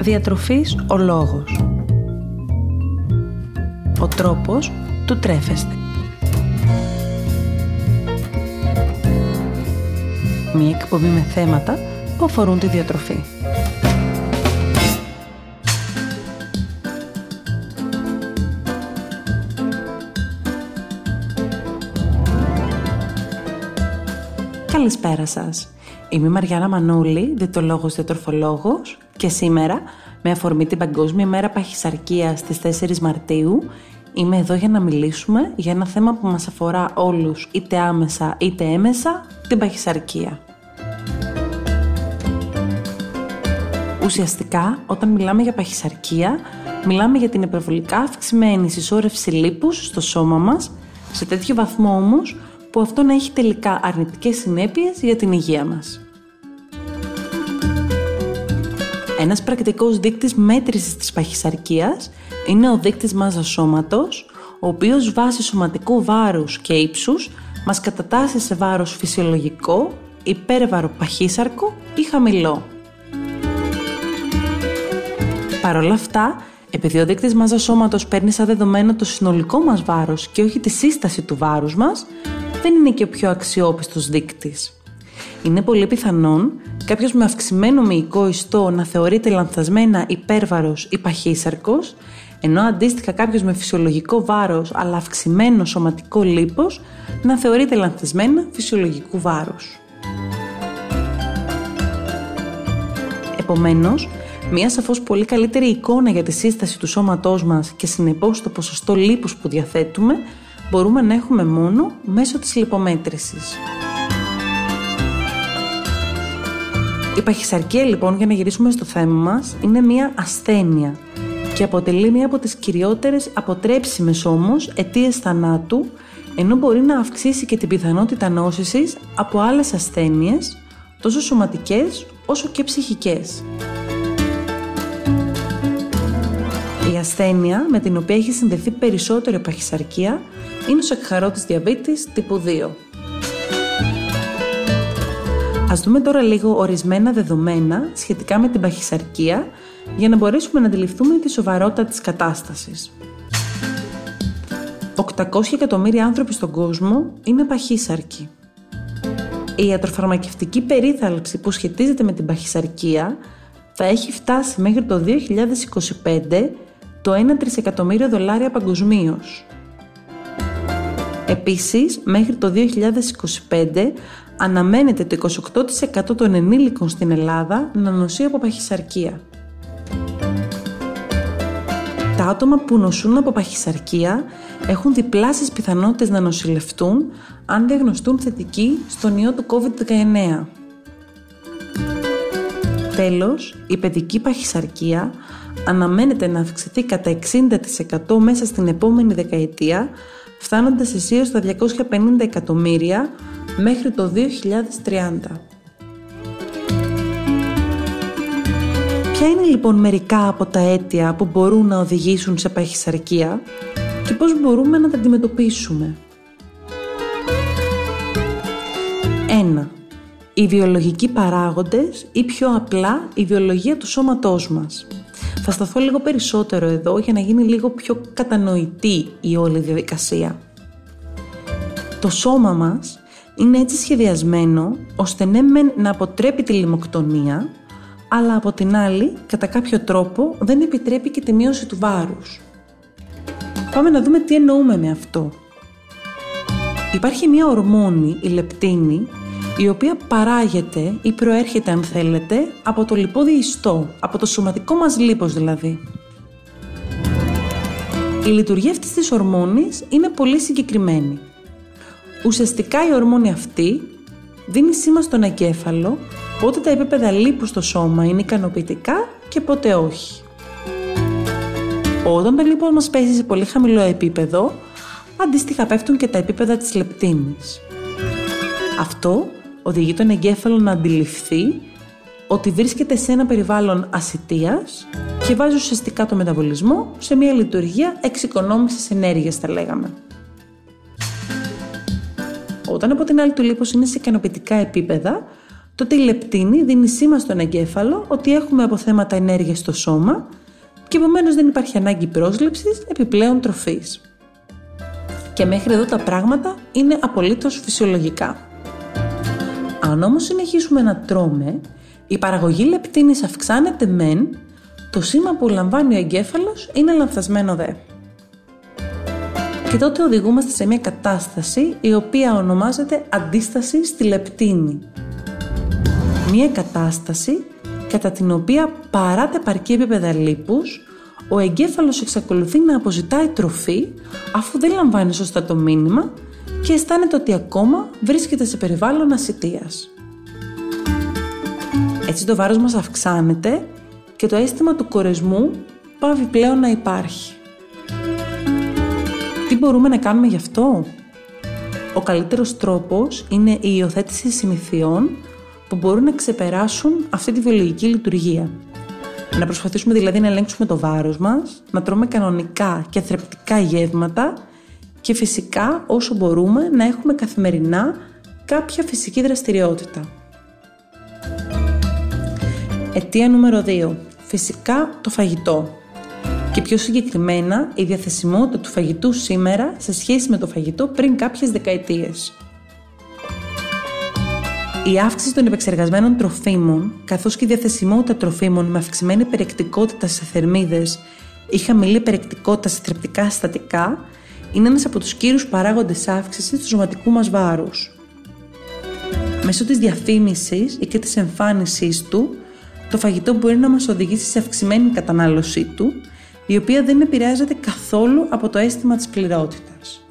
Διατροφής ο λόγος. Ο τρόπος του τρέφεστε. Μία εκπομπή με θέματα που αφορούν τη διατροφή. Καλησπέρα σας. Είμαι η Μαριάννα Μανούλη, διαιτολόγος διατροφολόγος και σήμερα, με αφορμή την Παγκόσμια Μέρα Παχυσαρκίας στις 4 Μαρτίου, είμαι εδώ για να μιλήσουμε για ένα θέμα που μας αφορά όλους, είτε άμεσα είτε έμεσα, την παχυσαρκία. Ουσιαστικά, όταν μιλάμε για παχυσαρκία, μιλάμε για την υπερβολικά αυξημένη συσσόρευση λίπους στο σώμα μας, σε τέτοιο βαθμό όμως που αυτό να έχει τελικά αρνητικές συνέπειες για την υγεία μας. Ένας πρακτικός δείκτης μέτρησης της παχυσαρκίας είναι ο δείκτης μάζας σώματος, ο οποίος βάσει σωματικού βάρους και ύψους μας κατατάσσει σε βάρος φυσιολογικό, υπέρβαρο παχύσαρκο ή χαμηλό. Παρ' όλα αυτά, επειδή ο δείκτης μάζας σώματος παίρνει σαν δεδομένο το συνολικό μας βάρος και όχι τη σύσταση του βάρους μας, δεν είναι και ο πιο αξιόπιστος δείκτης. Είναι πολύ πιθανόν κάποιος με αυξημένο μυϊκό ιστό να θεωρείται λανθασμένα υπέρβαρος ή παχύσαρκος, ενώ αντίστοιχα κάποιος με φυσιολογικό βάρος αλλά αυξημένο σωματικό λίπος να θεωρείται λανθασμένα φυσιολογικού βάρους. Επομένως, μια σαφώς πολύ καλύτερη εικόνα για τη σύσταση του σώματός μας και συνεπώς το ποσοστό λίπους που διαθέτουμε μπορούμε να έχουμε μόνο μέσω της λιπομέτρησης. Η παχυσαρκία λοιπόν, για να γυρίσουμε στο θέμα μας, είναι μια ασθένεια και αποτελεί μία από τις κυριότερες αποτρέψιμες όμως αιτίες θανάτου, ενώ μπορεί να αυξήσει και την πιθανότητα νόσησης από άλλες ασθένειες, τόσο σωματικές όσο και ψυχικές. Η ασθένεια με την οποία έχει συνδεθεί περισσότερο η παχυσαρκία είναι ο σακχαρότης διαβήτης τύπου 2. Ας δούμε τώρα λίγο ορισμένα δεδομένα σχετικά με την παχυσαρκία για να μπορέσουμε να αντιληφθούμε τη σοβαρότητα της κατάστασης. 800 εκατομμύρια άνθρωποι στον κόσμο είναι παχύσαρκοι. Η ιατροφαρμακευτική περίθαλψη που σχετίζεται με την παχυσαρκία θα έχει φτάσει μέχρι το 2025 το 1 τρισεκατομμύριο δολάρια παγκοσμίως. Επίσης, μέχρι το 2025 αναμένεται το 28% των ενήλικων στην Ελλάδα να νοσεί από παχυσαρκία. Τα άτομα που νοσούν από παχυσαρκία έχουν διπλάσεις πιθανότητες να νοσηλευτούν αν διαγνωστούν θετικοί στον ιό του COVID-19. Τέλος, η παιδική παχυσαρκία αναμένεται να αυξηθεί κατά 60% μέσα στην επόμενη δεκαετία, φτάνοντας αισίως στα 250 εκατομμύρια μέχρι το 2030. Ποια είναι λοιπόν μερικά από τα αίτια που μπορούν να οδηγήσουν σε παχυσαρκία και πώς μπορούμε να τα αντιμετωπίσουμε; 1. Οι βιολογικοί παράγοντες ή πιο απλά η βιολογία του σώματός μας. Θα σταθώ λίγο περισσότερο εδώ για να γίνει λίγο πιο κατανοητή η όλη διαδικασία. Το σώμα μας είναι έτσι σχεδιασμένο ώστε ναι μεν να αποτρέπει τη λιμοκτονία, αλλά από την άλλη, κατά κάποιο τρόπο, δεν επιτρέπει και τη μείωση του βάρους. Πάμε να δούμε τι εννοούμε με αυτό. Υπάρχει μια ορμόνη, η λεπτίνη, η οποία παράγεται ή προέρχεται αν θέλετε από το λιπόδι ιστό, από το σωματικό μας λίπος δηλαδή. Η λειτουργία αυτής της ορμόνης είναι πολύ συγκεκριμένη. Ουσιαστικά η ορμόνη αυτή δίνει σήμα στον εγκέφαλο πότε τα επίπεδα λίπου στο σώμα είναι ικανοποιητικά και πότε όχι. Όταν το λίπος μας πέσει σε πολύ χαμηλό επίπεδο, αντίστοιχα πέφτουν και τα επίπεδα της λεπτίνης. Αυτό οδηγεί τον εγκέφαλο να αντιληφθεί ότι βρίσκεται σε ένα περιβάλλον ασυτείας και βάζει ουσιαστικά το μεταβολισμό σε μια λειτουργία εξοικονόμησης ενέργειας, θα λέγαμε. Όταν από την άλλη του λίπος είναι σε ικανοποιητικά επίπεδα, τότε η λεπτίνη δίνει σήμα στον εγκέφαλο ότι έχουμε αποθέματα ενέργειας στο σώμα και επομένως δεν υπάρχει ανάγκη πρόσληψης επιπλέον τροφής. Και μέχρι εδώ τα πράγματα είναι απολύτως φυσιολογικά. Αν όμως συνεχίσουμε να τρώμε, η παραγωγή λεπτίνης αυξάνεται μεν, το σήμα που λαμβάνει ο εγκέφαλος είναι λανθασμένο δε. Και τότε οδηγούμαστε σε μια κατάσταση η οποία ονομάζεται αντίσταση στη λεπτίνη. Μια κατάσταση κατά την οποία παρά τα επαρκή επίπεδα λίπους, ο εγκέφαλος εξακολουθεί να αποζητάει τροφή αφού δεν λαμβάνει σωστά το μήνυμα και αισθάνεται ότι ακόμα βρίσκεται σε περιβάλλον ασυτείας. Έτσι το βάρος μας αυξάνεται και το αίσθημα του κορεσμού πάβει πλέον να υπάρχει. Τι μπορούμε να κάνουμε γι' αυτό; Ο καλύτερος τρόπος είναι η υιοθέτηση συνηθιών που μπορούν να ξεπεράσουν αυτή τη βιολογική λειτουργία. Να προσπαθήσουμε δηλαδή να ελέγξουμε το βάρος μας, να τρώμε κανονικά και θρεπτικά γεύματα και φυσικά όσο μπορούμε να έχουμε καθημερινά κάποια φυσική δραστηριότητα. Αιτία νούμερο 2. Φυσικά το φαγητό. Και πιο συγκεκριμένα η διαθεσιμότητα του φαγητού σήμερα σε σχέση με το φαγητό πριν κάποιες δεκαετίες. Η αύξηση των επεξεργασμένων τροφίμων, καθώς και η διαθεσιμότητα τροφίμων με αυξημένη περιεκτικότητα σε θερμίδες ή χαμηλή περιεκτικότητα σε θρεπτικά συστατικά, είναι ένας από τους κύριους παράγοντες αύξησης του σωματικού μας βάρους. Μέσω της διαφήμισης ή και της εμφάνισής του, το φαγητό μπορεί να μας οδηγήσει σε αυξημένη κατανάλωσή του, η οποία δεν επηρεάζεται καθόλου από το αίσθημα της πληρότητας.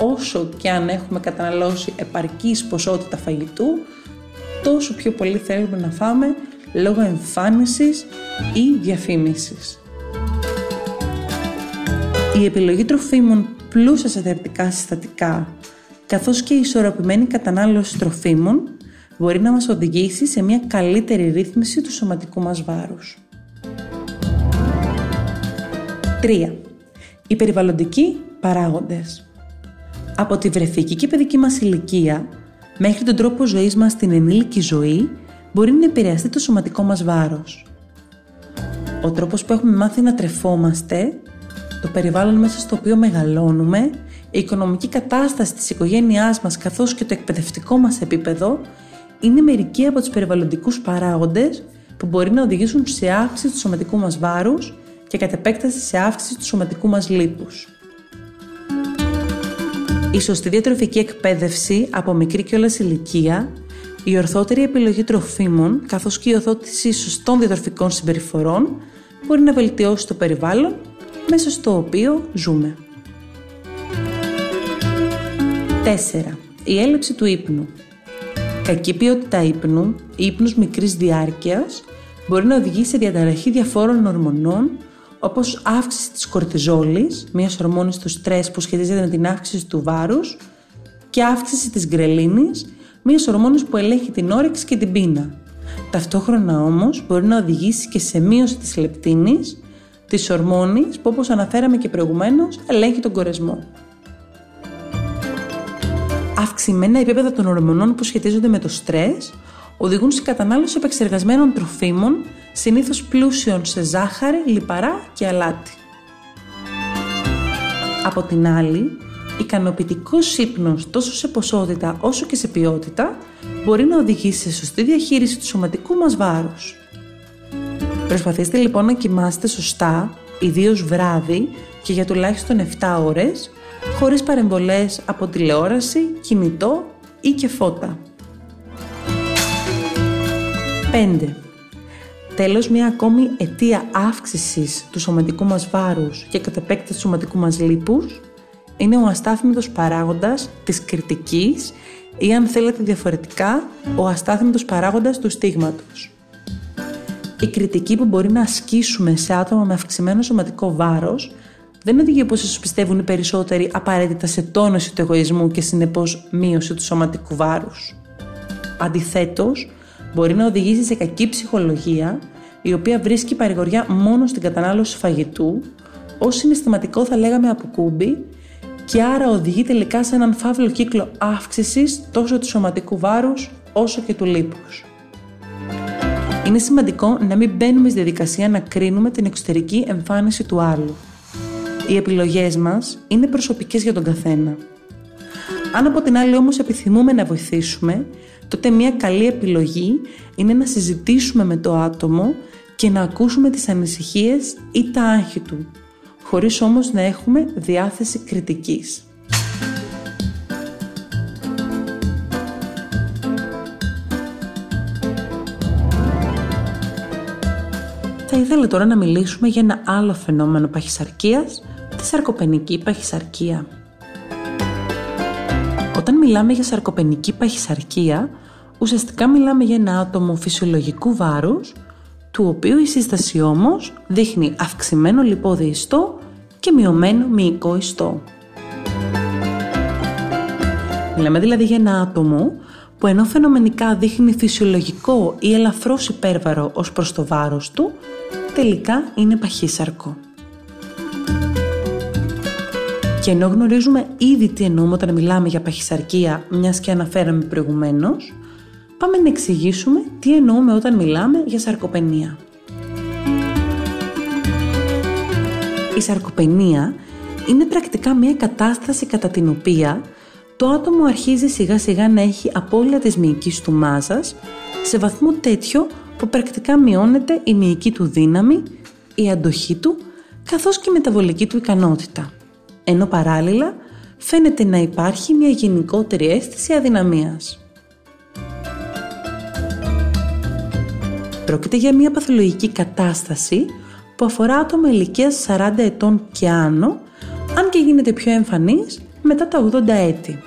Όσο και αν έχουμε καταναλώσει επαρκής ποσότητα φαγητού, τόσο πιο πολύ θέλουμε να φάμε λόγω εμφάνισης ή διαφήμισης. Η επιλογή τροφίμων πλούσια σε θρεπτικά συστατικά, καθώς και η ισορροπημένη κατανάλωση τροφίμων, μπορεί να μας οδηγήσει σε μια καλύτερη ρύθμιση του σωματικού μας βάρους. 3. Οι περιβαλλοντικοί παράγοντες. Από τη βρεφική και παιδική μας ηλικία μέχρι τον τρόπο ζωής μας στην ενήλικη ζωή μπορεί να επηρεαστεί το σωματικό μας βάρος. Ο τρόπος που έχουμε μάθει να τρεφόμαστε, το περιβάλλον μέσα στο οποίο μεγαλώνουμε, η οικονομική κατάσταση της οικογένειάς μας καθώς και το εκπαιδευτικό μας επίπεδο είναι μερικοί από τους περιβαλλοντικούς παράγοντες που μπορεί να οδηγήσουν σε αύξηση του σωματικού μας βάρους και κατ' επέκταση σε αύξηση του σωματικού μας λίπους. Η σωστή διατροφική εκπαίδευση από μικρή και όλας ηλικία, η ορθότερη επιλογή τροφίμων καθώς και η ορθότηση σωστών διατροφικών συμπεριφορών μπορεί να βελτιώσει το περιβάλλον μέσα στο οποίο ζούμε. 4. Η έλλειψη του ύπνου. Κακή ποιότητα ύπνου ή ύπνους μικρής διάρκειας μπορεί να οδηγήσει σε διαταραχή διαφόρων ορμονών όπως αύξηση της κορτιζόλης, μιας ορμόνης του στρες που σχετίζεται με την αύξηση του βάρους και αύξηση της γκρελίνης, μιας ορμόνης που ελέγχει την όρεξη και την πείνα. Ταυτόχρονα όμως μπορεί να οδηγήσει και σε μείωση της λεπτίνης, της ορμόνης που όπως αναφέραμε και προηγουμένως ελέγχει τον κορεσμό. Αυξημένα επίπεδα των ορμονών που σχετίζονται με το στρες οδηγούν σε κατανάλωση επεξεργασμένων τροφίμων, συνήθως πλούσιων σε ζάχαρη, λιπαρά και αλάτι. Από την άλλη, ικανοποιητικό ύπνο τόσο σε ποσότητα όσο και σε ποιότητα μπορεί να οδηγήσει σε σωστή διαχείριση του σωματικού μας βάρους. Προσπαθήστε λοιπόν να κοιμάστε σωστά, ιδίως βράδυ και για τουλάχιστον 7 ώρες, χωρίς παρεμβολές από τηλεόραση, κινητό ή και φώτα. 5. Τέλος, μια ακόμη αιτία αύξησης του σωματικού μας βάρους και κατ' επέκταση του σωματικού μας λίπους είναι ο αστάθμητος παράγοντας της κριτικής ή αν θέλετε διαφορετικά, ο αστάθμητος παράγοντας του στίγματος. Η κριτική που μπορεί να ασκήσουμε σε άτομα με αυξημένο σωματικό βάρος δεν οδηγεί όπως ίσως πιστεύουν οι περισσότεροι απαραίτητα σε τόνωση του εγωισμού και συνεπώς μείωση του σωματικού βάρους. Αντιθέτως, μπορεί να οδηγήσει σε κακή ψυχολογία, η οποία βρίσκει παρηγοριά μόνο στην κατανάλωση φαγητού, ως συναισθηματικό θα λέγαμε αποκούμπι και άρα οδηγεί τελικά σε έναν φαύλο κύκλο αύξησης τόσο του σωματικού βάρους όσο και του λίπους. Είναι σημαντικό να μην μπαίνουμε στη διαδικασία να κρίνουμε την εξωτερική εμφάνιση του άλλου. Οι επιλογές μας είναι προσωπικές για τον καθένα. Αν από την άλλη όμως επιθυμούμε να βοηθήσουμε, τότε μια καλή επιλογή είναι να συζητήσουμε με το άτομο και να ακούσουμε τις ανησυχίες ή τα άγχη του, χωρίς όμως να έχουμε διάθεση κριτικής. Θα ήθελα τώρα να μιλήσουμε για ένα άλλο φαινόμενο παχυσαρκίας, τη σαρκοπενική παχυσαρκία. Όταν μιλάμε για σαρκοπενική παχυσαρκία, ουσιαστικά μιλάμε για ένα άτομο φυσιολογικού βάρους, του οποίου η σύσταση όμως δείχνει αυξημένο λιπόδι ιστό και μειωμένο μυϊκό ιστό. Μιλάμε δηλαδή για ένα άτομο που ενώ φαινομενικά δείχνει φυσιολογικό ή ελαφρώς υπέρβαρο ως προς το βάρος του, τελικά είναι παχύσαρκο. Και ενώ γνωρίζουμε ήδη τι εννοούμε όταν μιλάμε για παχυσαρκία, μιας και αναφέραμε προηγουμένως, πάμε να εξηγήσουμε τι εννοούμε όταν μιλάμε για σαρκοπενία. Η σαρκοπενία είναι πρακτικά μια κατάσταση κατά την οποία το άτομο αρχίζει σιγά σιγά να έχει απώλεια της μυϊκής του μάζας σε βαθμό τέτοιο που πρακτικά μειώνεται η μυϊκή του δύναμη, η αντοχή του, καθώς και η μεταβολική του ικανότητα. Ενώ παράλληλα φαίνεται να υπάρχει μια γενικότερη αίσθηση αδυναμίας. Πρόκειται για μια παθολογική κατάσταση που αφορά άτομα ηλικίας 40 ετών και άνω, αν και γίνεται πιο εμφανής μετά τα 80 έτη.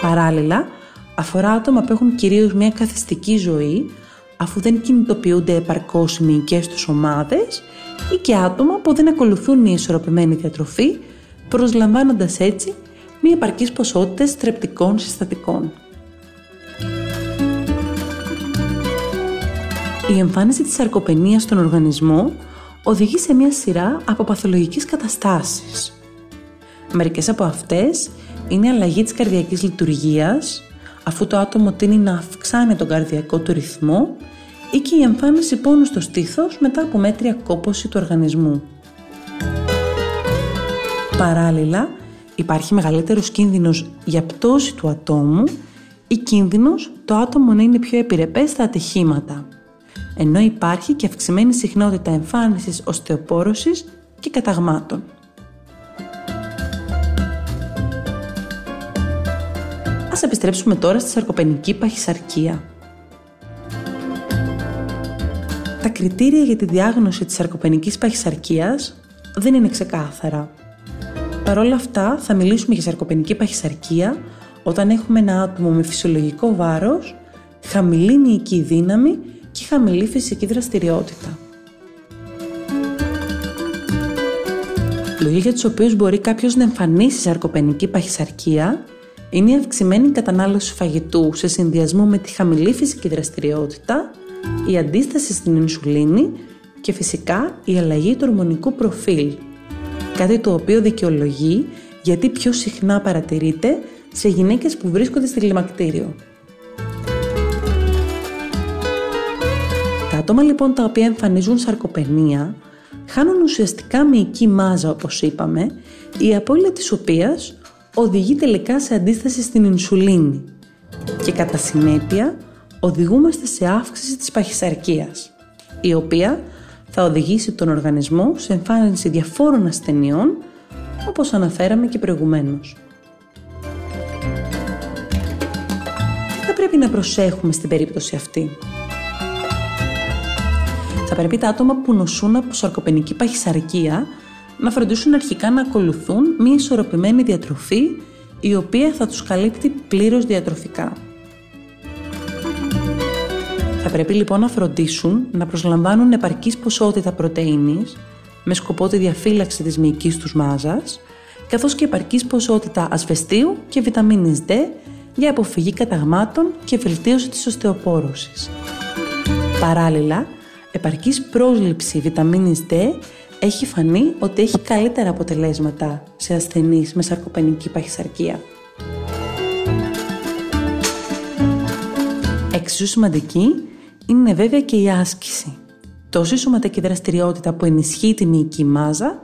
Παράλληλα, αφορά άτομα που έχουν κυρίως μια καθιστική ζωή, αφού δεν κινητοποιούνται επαρκώς οι μυϊκές τους ομάδες ή και άτομα που δεν ακολουθούν μια ισορροπημένη διατροφή, προσλαμβάνοντας έτσι μια επαρκής ποσότητα στρεπτικών συστατικών. Η εμφάνιση της αρκοπενίας στον οργανισμό οδηγεί σε μια σειρά από παθολογικές καταστάσεις. Μερικές από αυτές είναι η αλλαγή της καρδιακής λειτουργίας, αφού το άτομο τίνει να αυξάνει τον καρδιακό του ρυθμό ή και η εμφάνιση πόνου στο στήθος μετά από μέτρια κόπωση του οργανισμού. Παράλληλα, υπάρχει μεγαλύτερος κίνδυνος για πτώση του ατόμου ή κίνδυνος το άτομο να είναι πιο επιρρεπές στα ατυχήματα, ενώ υπάρχει και αυξημένη συχνότητα εμφάνισης οστεοπόρωσης και καταγμάτων. Ας επιστρέψουμε τώρα στη σαρκοπενική παχυσαρκία. Τα κριτήρια για τη διάγνωση της σαρκοπενικής παχυσαρκίας δεν είναι ξεκάθαρα. Παρ' όλα αυτά θα μιλήσουμε για σαρκοπενική παχυσαρκία όταν έχουμε ένα άτομο με φυσιολογικό βάρος, χαμηλή μυϊκή δύναμη και χαμηλή φυσική δραστηριότητα. Λόγοι για τους οποίους μπορεί κάποιος να εμφανίσει σαρκοπενική παχυσαρκία είναι η αυξημένη κατανάλωση φαγητού σε συνδυασμό με τη χαμηλή φυσική δραστηριότητα, η αντίσταση στην ινσουλίνη και φυσικά η αλλαγή του ορμονικού προφίλ. Κάτι το οποίο δικαιολογεί γιατί πιο συχνά παρατηρείται σε γυναίκες που βρίσκονται στη λιμακτήριο. Τα άτομα λοιπόν τα οποία εμφανίζουν σαρκοπενία χάνουν ουσιαστικά μυϊκή μάζα όπως είπαμε, η απώλεια της οποίας οδηγεί τελικά σε αντίσταση στην ινσουλίνη και κατά συνέπεια οδηγούμαστε σε αύξηση της παχυσαρκίας, η οποία θα οδηγήσει τον οργανισμό σε εμφάνιση διαφόρων ασθενειών, όπως αναφέραμε και προηγουμένως. Τι θα πρέπει να προσέχουμε στην περίπτωση αυτή. Θα πρέπει τα άτομα που νοσούν από σαρκοπενική παχυσαρκία να φροντίσουν αρχικά να ακολουθούν μια ισορροπημένη διατροφή η οποία θα τους καλύπτει πλήρως διατροφικά. Θα πρέπει λοιπόν να φροντίσουν να προσλαμβάνουν επαρκής ποσότητα πρωτεΐνης με σκοπό τη διαφύλαξη της μυϊκής τους μάζας, καθώς και επαρκής ποσότητα ασβεστίου και βιταμίνης D για αποφυγή καταγμάτων και βελτίωση της οστεοπόρωσης. Παράλληλα, επαρκής πρόσληψη βιταμίνης D έχει φανεί ότι έχει καλύτερα αποτελέσματα σε ασθενείς με σαρκοπενική παχυσαρκία. Εξίσου σημαντική είναι βέβαια και η άσκηση. Τόσο η σωματική δραστηριότητα που ενισχύει τη μυϊκή μάζα,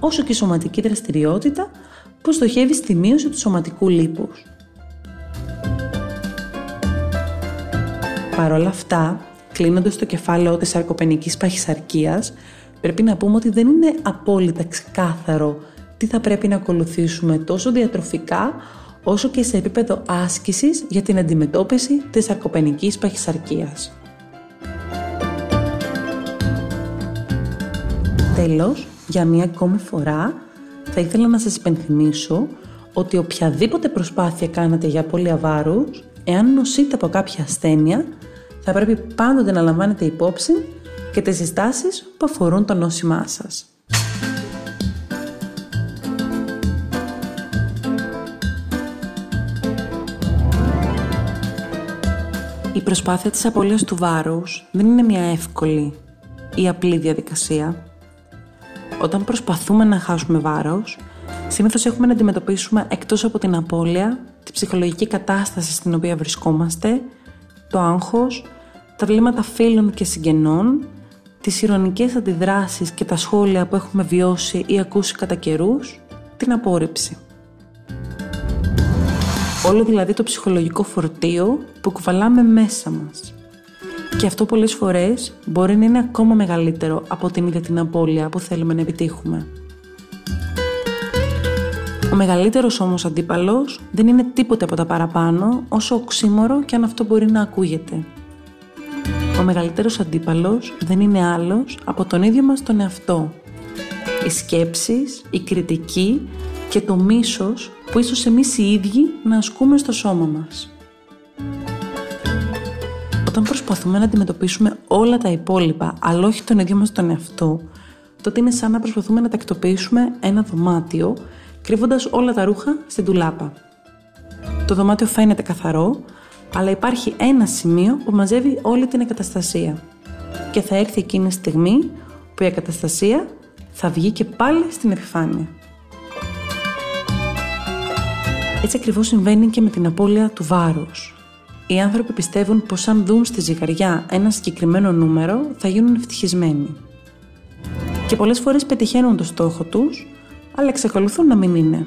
όσο και η σωματική δραστηριότητα που στοχεύει στη μείωση του σωματικού λίπους. Παρ' όλα αυτά, κλείνοντας το κεφάλαιο της αρκοπενικής παχυσαρκίας, πρέπει να πούμε ότι δεν είναι απόλυτα ξεκάθαρο τι θα πρέπει να ακολουθήσουμε τόσο διατροφικά όσο και σε επίπεδο άσκησης για την αντιμετώπιση της αρκοπενικής παχυσαρκίας. Τέλος, για μία ακόμη φορά, θα ήθελα να σας υπενθυμίσω ότι οποιαδήποτε προσπάθεια κάνατε για απώλεια βάρους, εάν νοσείτε από κάποια ασθένεια, θα πρέπει πάντοτε να λαμβάνετε υπόψη και τις συστάσεις που αφορούν το νόσημά σας. Η προσπάθεια της απώλειας του βάρους δεν είναι μια εύκολη ή απλή διαδικασία. Όταν προσπαθούμε να χάσουμε βάρος, συνήθως έχουμε να αντιμετωπίσουμε εκτός από την απώλεια, τη ψυχολογική κατάσταση στην οποία βρισκόμαστε, το άγχος, τα βλέμματα φίλων και συγγενών, τις ηρωνικές αντιδράσεις και τα σχόλια που έχουμε βιώσει ή ακούσει κατά καιρούς, την απόρριψη. Όλο δηλαδή το ψυχολογικό φορτίο που κουβαλάμε μέσα μας. Και αυτό πολλές φορές μπορεί να είναι ακόμα μεγαλύτερο από την ίδια την απώλεια που θέλουμε να επιτύχουμε. Ο μεγαλύτερος όμως αντίπαλος δεν είναι τίποτε από τα παραπάνω όσο οξύμορο και αν αυτό μπορεί να ακούγεται. Ο μεγαλύτερος αντίπαλος δεν είναι άλλος από τον ίδιο μας τον εαυτό. Οι σκέψεις, η κριτική και το μίσος που ίσως εμείς οι ίδιοι να ασκούμε στο σώμα μας. Όταν προσπαθούμε να αντιμετωπίσουμε όλα τα υπόλοιπα, αλλά όχι τον ίδιο μας τον εαυτό, τότε είναι σαν να προσπαθούμε να τακτοποιήσουμε ένα δωμάτιο, κρύβοντας όλα τα ρούχα στην τουλάπα. Το δωμάτιο φαίνεται καθαρό, αλλά υπάρχει ένα σημείο που μαζεύει όλη την εγκαταστασία. Και θα έρθει εκείνη η στιγμή που η εγκαταστασία θα βγει και πάλι στην επιφάνεια. Έτσι ακριβώς συμβαίνει και με την απώλεια του βάρους. Οι άνθρωποι πιστεύουν πως αν δουν στη ζυγαριά ένα συγκεκριμένο νούμερο θα γίνουν ευτυχισμένοι. Και πολλές φορές πετυχαίνουν το στόχο τους, αλλά εξακολουθούν να μην είναι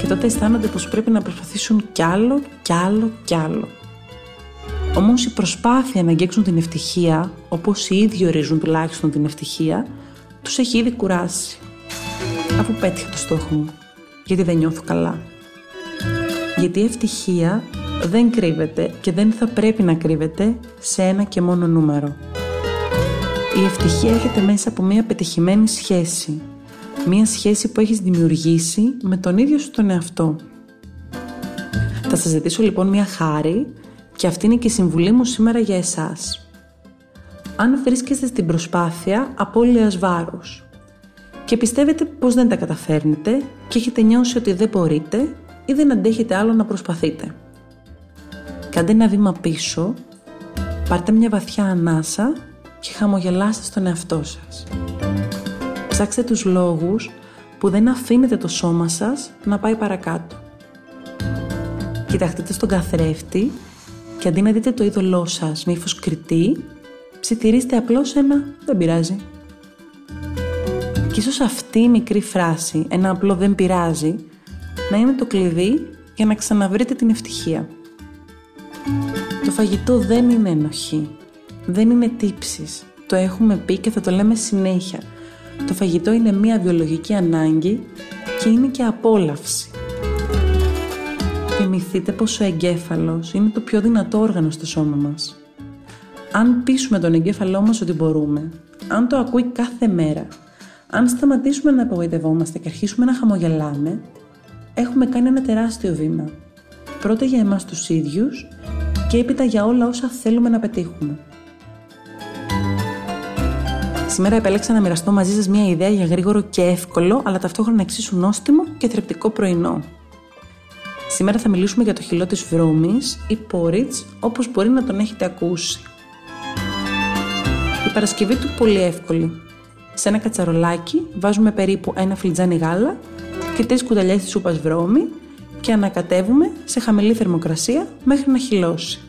και τότε αισθάνονται πως πρέπει να προσπαθήσουν κι άλλο, κι άλλο, κι άλλο. Όμως η προσπάθεια να αγγίξουν την ευτυχία, όπως οι ίδιοι ορίζουν τουλάχιστον την ευτυχία, τους έχει ήδη κουράσει. Αφού πέτυχα το στόχο μου, γιατί δεν νιώθω καλά. Γιατί η ευτυχία δεν κρύβεται και δεν θα πρέπει να κρύβεται σε ένα και μόνο νούμερο. Η ευτυχία έρχεται μέσα από μια πετυχημένη σχέση, Μία σχέση που έχεις δημιουργήσει με τον ίδιο σου τον εαυτό. Θα σας ζητήσω λοιπόν μία χάρη και αυτή είναι και η συμβουλή μου σήμερα για εσάς. Αν βρίσκεστε στην προσπάθεια απώλειας βάρους και πιστεύετε πως δεν τα καταφέρνετε και έχετε νιώσει ότι δεν μπορείτε ή δεν αντέχετε άλλο να προσπαθείτε. Κάντε ένα βήμα πίσω, πάρτε μια βαθιά ανάσα και χαμογελάστε στον εαυτό σας. Ψάξτε τους λόγους που δεν αφήνετε το σώμα σας να πάει παρακάτω. Κοιταχτείτε στον καθρέφτη και αντί να δείτε το είδωλό σας με ύφος κριτή, ψιθυρίστε απλώς ένα «δεν πειράζει». Και ίσως αυτή η μικρή φράση, ένα απλό «δεν πειράζει», να είναι το κλειδί για να ξαναβρείτε την ευτυχία. Το φαγητό δεν είναι ενοχή, δεν είναι τύψεις. Το έχουμε πει και θα το λέμε συνέχεια – το φαγητό είναι μία βιολογική ανάγκη και είναι και απόλαυση. Θυμηθείτε πως ο εγκέφαλος είναι το πιο δυνατό όργανο στο σώμα μας. Αν πείσουμε τον εγκέφαλό μας ότι μπορούμε, αν το ακούει κάθε μέρα, αν σταματήσουμε να απογοητευόμαστε και αρχίσουμε να χαμογελάμε, έχουμε κάνει ένα τεράστιο βήμα. Πρώτα για εμάς τους ίδιους και έπειτα για όλα όσα θέλουμε να πετύχουμε. Σήμερα επέλεξα να μοιραστώ μαζί σας μια ιδέα για γρήγορο και εύκολο, αλλά ταυτόχρονα εξίσου νόστιμο και θρεπτικό πρωινό. Σήμερα θα μιλήσουμε για το χυλό της βρώμης ή porridge, όπως μπορεί να τον έχετε ακούσει. Η παρασκευή του πολύ εύκολη. Σε ένα κατσαρολάκι βάζουμε περίπου ένα φλιτζάνι γάλα και τρεις κουταλιές της σούπας βρώμη και ανακατεύουμε σε χαμηλή θερμοκρασία μέχρι να χυλώσει.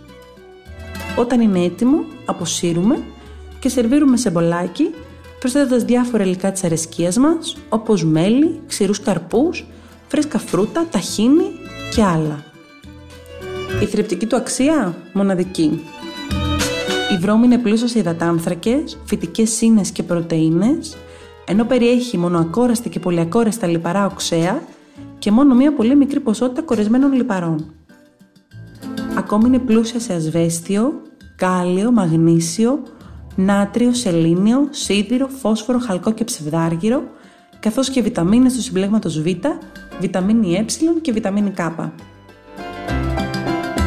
Όταν είναι έτοιμο, αποσύρουμε και σερβίρουμε σε μπολάκι προσθέτοντας διάφορα υλικά της αρεσκίας μας, όπως μέλι, ξηρούς καρπούς, φρέσκα φρούτα, ταχίνι και άλλα. Η θρεπτική του αξία; Μοναδική. Η βρώμη είναι πλούσια σε υδατάνθρακες, φυτικές σύνες και πρωτεΐνες, ενώ περιέχει μονοακόραστα και πολυακόραστα λιπαρά οξέα και μόνο μία πολύ μικρή ποσότητα κορεσμένων λιπαρών. Ακόμη είναι πλούσια σε ασβέστιο, κάλιο, μαγνήσιο, νάτριο, σελήνιο, σίδηρο, φόσφορο, χαλκό και ψευδάργυρο, καθώς και βιταμίνες του συμπλέγματος Β, βιταμίνη Ε και βιταμίνη Κ.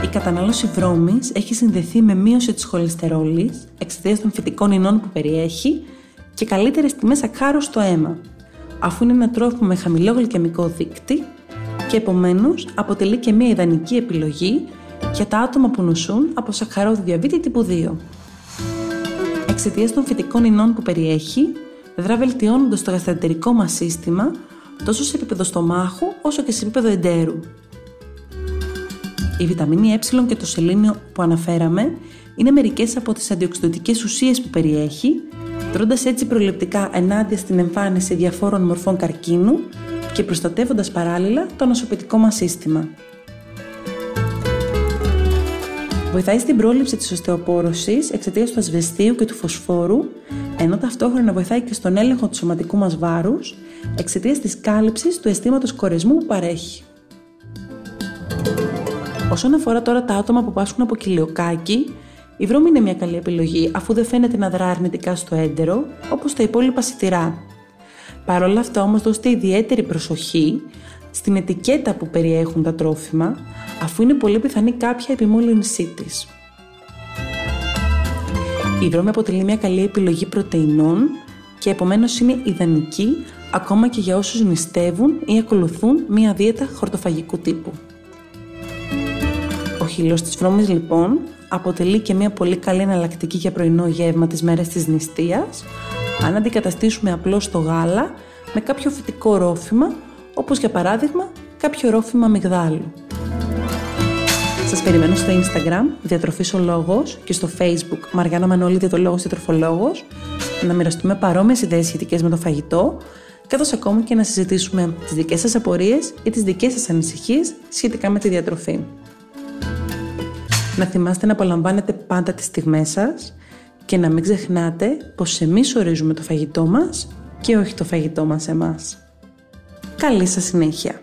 Η κατανάλωση βρώμης έχει συνδεθεί με μείωση της χολυστερόλης εξαιτίας των φυτικών ινών που περιέχει και καλύτερες τιμές σακχάρου στο αίμα, αφού είναι ένα τρόφιμο με χαμηλό γλυκαιμικό δείκτη και επομένως αποτελεί και μια ιδανική επιλογή για τα άτομα που νοσούν από σακχαρώδη διαβήτη τύπου 2. Εξαιτίας των φυτικών ινών που περιέχει, δρά βελτιώνοντας το γαστρατερικό μας σύστημα τόσο σε επίπεδο στομάχου όσο και σε επίπεδο εντέρου. Η βιταμίνη Ε και το σελήνιο που αναφέραμε είναι μερικές από τις αντιοξυδοτικέ ουσίες που περιέχει, δρώντα έτσι προληπτικά ενάντια στην εμφάνιση διαφόρων μορφών καρκίνου και προστατεύοντας παράλληλα το νοσοποιητικό μας σύστημα. Βοηθάει στην πρόληψη της οστεοπόρωσης εξαιτίας του ασβεστίου και του φωσφόρου, ενώ ταυτόχρονα βοηθάει και στον έλεγχο του σωματικού μας βάρους εξαιτίας της κάλυψης του αισθήματος κορεσμού που παρέχει. Όσον αφορά τώρα τα άτομα που πάσχουν από κοιλιοκάκι, η βρώμη είναι μια καλή επιλογή αφού δεν φαίνεται να δρά αρνητικά στο έντερο όπως τα υπόλοιπα σιτηρά. Παρ' όλα αυτά όμως δώστε ιδιαίτερη προσοχή στην ετικέτα που περιέχουν τα τρόφιμα, αφού είναι πολύ πιθανή κάποια επιμόλυνσή της. Η βρώμη αποτελεί μια καλή επιλογή πρωτεϊνών και επομένως είναι ιδανική ακόμα και για όσους νηστεύουν ή ακολουθούν μια δίαιτα χορτοφαγικού τύπου. Ο χυλός της βρώμης λοιπόν αποτελεί και μια πολύ καλή εναλλακτική για πρωινό γεύμα τις μέρες της νηστείας αν αντικαταστήσουμε απλώς το γάλα με κάποιο φυτικό ρόφημα όπως για παράδειγμα κάποιο ρόφημα αμυγδάλου. Σας περιμένω στο Instagram, Διατροφής ο Λόγος και στο Facebook, Μαριάννα Μανώλη Διατολόγος Διατροφολόγος, να μοιραστούμε παρόμοιες ιδέες σχετικές με το φαγητό, καθώς ακόμη και να συζητήσουμε τις δικές σας απορίες ή τις δικές σας ανησυχίες σχετικά με τη διατροφή. Να θυμάστε να απολαμβάνετε πάντα τις στιγμές σας και να μην ξεχνάτε πως εμείς ορίζουμε το φαγητό μας και όχι το φαγητό μας εμάς. Καλή σας συνέχεια!